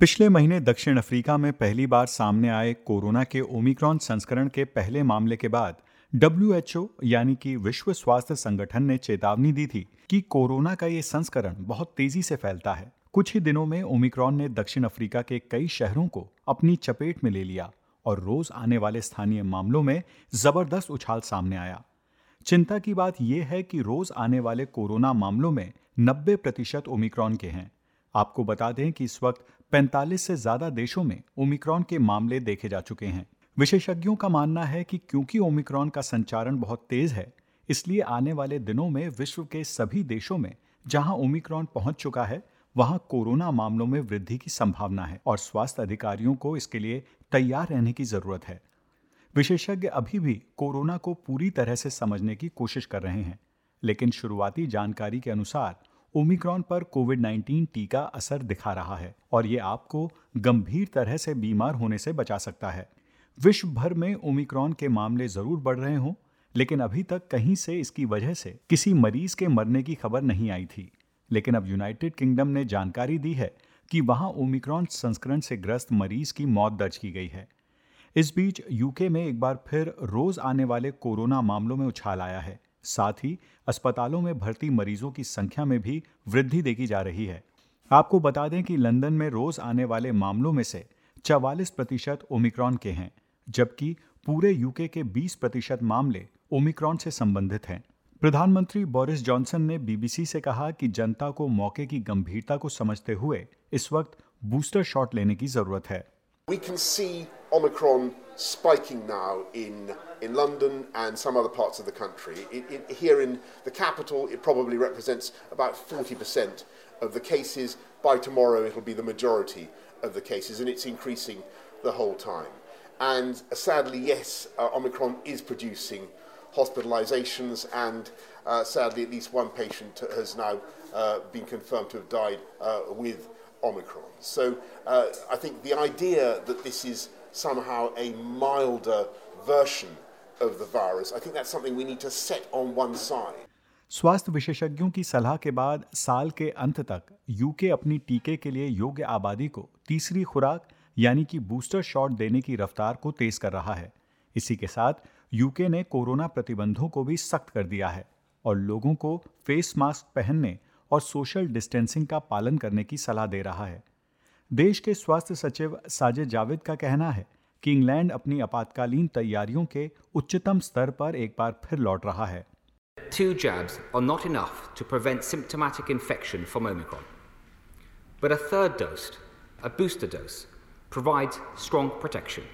पिछले महीने दक्षिण अफ्रीका में पहली बार सामने आए कोरोना के ओमिक्रॉन संस्करण के पहले मामले के बाद डब्ल्यू यानी कि विश्व स्वास्थ्य संगठन ने चेतावनी दी थी कि कोरोना का ये संस्करण बहुत तेज़ी से फैलता है। कुछ ही दिनों में ओमिक्रॉन ने दक्षिण अफ्रीका के कई शहरों को अपनी चपेट में ले लिया और रोज आने वाले स्थानीय मामलों में ज़बरदस्त उछाल सामने आया। चिंता की बात यह है कि रोज आने वाले कोरोना मामलों में 90 प्रतिशत ओमिक्रॉन के हैं। आपको बता दें कि इस वक्त 45 से ज़्यादा देशों में ओमिक्रॉन के मामले देखे जा चुके हैं। विशेषज्ञों का मानना है कि क्योंकि ओमिक्रॉन का संचारण बहुत तेज है, इसलिए आने वाले दिनों में विश्व के सभी देशों में जहाँ ओमिक्रॉन पहुँच चुका है, वहाँ कोरोना मामलों में वृद्धि की संभावना है और स्वास्थ्य अधिकारियों को इसके लिए तैयार रहने की ज़रूरत है। विशेषज्ञ अभी भी कोरोना को पूरी तरह से समझने की कोशिश कर रहे हैं, लेकिन शुरुआती जानकारी के अनुसार ओमिक्रॉन पर कोविड 19 टीका असर दिखा रहा है और ये आपको गंभीर तरह से बीमार होने से बचा सकता है। विश्व भर में ओमिक्रॉन के मामले ज़रूर बढ़ रहे हों, लेकिन अभी तक कहीं से इसकी वजह से किसी मरीज़ के मरने की खबर नहीं आई थी। लेकिन अब यूनाइटेड किंगडम ने जानकारी दी है कि वहाँ ओमिक्रॉन संस्करण से ग्रस्त मरीज़ की मौत दर्ज की गई है। इस बीच यूके में एक बार फिर रोज आने वाले कोरोना मामलों में उछाल आया है। साथ ही अस्पतालों में भर्ती मरीजों की संख्या में भी वृद्धि देखी जा रही है। आपको बता दें कि लंदन में रोज आने वाले मामलों में से चवालीस प्रतिशत ओमिक्रॉन के हैं, जबकि पूरे यूके के 20 प्रतिशत मामले ओमिक्रॉन से संबंधित हैं। प्रधानमंत्री बोरिस जॉनसन ने बीबीसी से कहा कि जनता को मौके की गंभीरता को समझते हुए इस वक्त बूस्टर शॉट लेने की ज़रूरत है। We can see Omicron spiking now in, in London and some other parts of the country. It, it, here in the capital, it probably represents about 40% of the cases. By tomorrow, it'll be the majority of the cases, and it's increasing the whole time. And uh, sadly, yes, uh, Omicron is producing hospitalizations, and uh, sadly, at least one patient has now uh, been confirmed to have died uh, with Omicron. So uh, I think the idea that this is somehow a milder version of the virus, I think that's something we need to set on one side. स्वास्थ्य विशेषज्ञों की सलाह के बाद साल के अंत तक यूके अपनी टीके के लिए योग्य आबादी को तीसरी खुराक यानी कि बूस्टर शॉट देने की रफ्तार को तेज कर रहा है इसी के साथ यूके ने कोरोना प्रतिबंधों को भी सख्त कर दिया है और लोगों को फेस मास्क पहनने और सोशल डिस्टेंसिंग का पालन करने की सलाह दे रहा है देश के स्वास्थ्य सचिव साजिद जावेद का कहना है कि इंग्लैंड अपनी आपातकालीन तैयारियों के उच्चतम स्तर पर एक बार फिर लौट रहा है Two jabs are not enough to prevent symptomatic infection from Omicron. But a third dose, a booster dose, provides strong protection.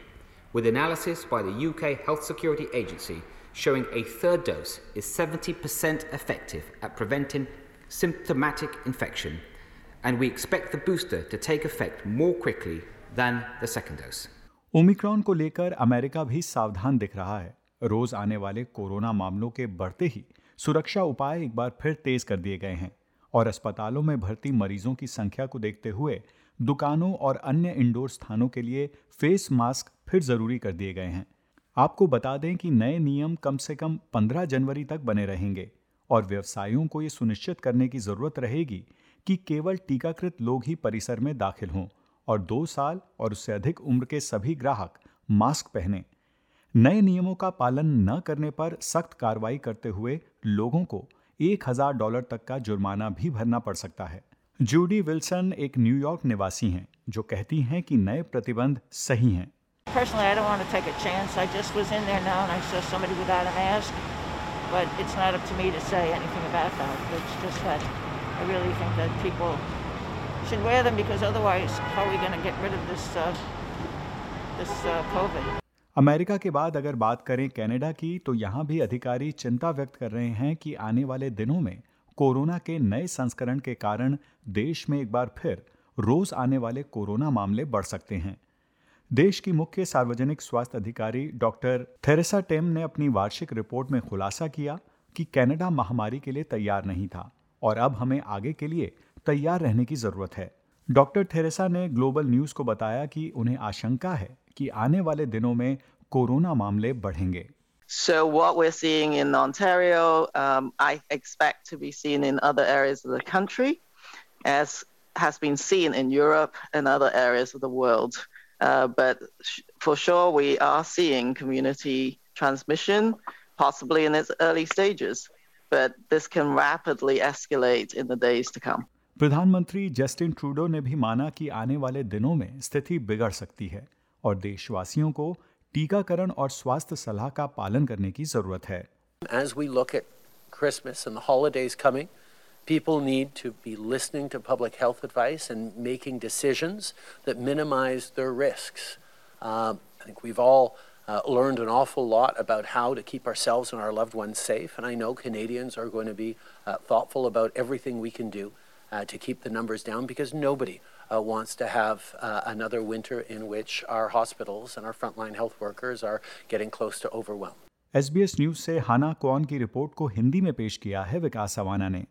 with analysis by the UK Health Security Agency showing a third dose is 70% effective at preventing symptomatic infection, and we expect the booster to take effect more quickly than the second dose. Omicron को लेकर America भी सावधान दिख रहा है। रोज आने वाले corona मामलों के बढ़ते ही सुरक्षा उपाय एक बार फिर तेज कर दिए गए हैं और अस्पतालों में भर्ती मरीजों की संख्या को देखते हुए दुकानों और अन्य इंडोर स्थानों के लिए फेस मास्क फिर ज़रूरी कर दिए गए हैं। आपको बता दें कि नए नियम कम से कम 15 जनवरी तक बने रहेंगे। और व्यवसायियों को ये सुनिश्चित करने की ज़रूरत रहेगी कि केवल टीकाकृत लोग ही परिसर में दाखिल हों और दो साल और उससे अधिक उम्र के सभी ग्राहक मास्क पहने। नए नियमों का पालन न करने पर सख्त कार्रवाई करते हुए लोगों को एक हज़ार डॉलर तक का जुर्माना भी भरना पड़ सकता है। जूडी विल्सन एक न्यूयॉर्क निवासी हैं, जो कहती हैं कि नए प्रतिबंध सही हैं। But it's not up to me to say anything about that. It's just that I really think that people should wear them because otherwise, how are we going to get rid of this uh, this uh, COVID? America के बाद अगर बात करें Canada की तो यहाँ भी अधिकारी चिंता व्यक्त कर रहे हैं कि आने वाले दिनों में कोरोना के नए संस्करण के कारण देश में एक बार फिर रोज आने वाले कोरोना मामले बढ़ सकते हैं देश की मुख्य सार्वजनिक स्वास्थ्य अधिकारी डॉक्टर थेरेसा टेम ने अपनी वार्षिक रिपोर्ट में खुलासा किया कि कनाडा महामारी के लिए तैयार नहीं था और अब हमें आगे के लिए तैयार रहने की ज़रूरत है डॉक्टर थेरेसा ने ग्लोबल न्यूज़ को बताया कि उन्हें आशंका है कि आने वाले दिनों में कोरोना मामले बढ़ेंगे So what we're seeing in Ontario, um, I expect to be seen in other areas of the country as has been seen in Europe and other areas of the world. Uh, but sh- for sure, we are seeing community transmission, possibly in its early stages. But this can rapidly escalate in the days to come. प्रधानमंत्री Justin Trudeau ने भी माना कि आने वाले दिनों में स्थिति बिगड़ सकती है और देशवासियों को टीकाकरण और स्वास्थ्य सलाह का पालन करने की जरूरत है As we look at Christmas and the holidays coming, people need to be listening to public health advice and making decisions that minimize their risks. Um, I think we've all uh, learned an awful lot about how to keep ourselves and our loved ones safe, and I know Canadians are going to be uh, thoughtful about everything we can do uh, to keep the numbers down because nobody uh, wants to have uh, another winter in which our hospitals and our frontline health workers are getting close to overwhelm. S news से हाना कौन की report को हिंदी में पेश किया है विकास savanna ने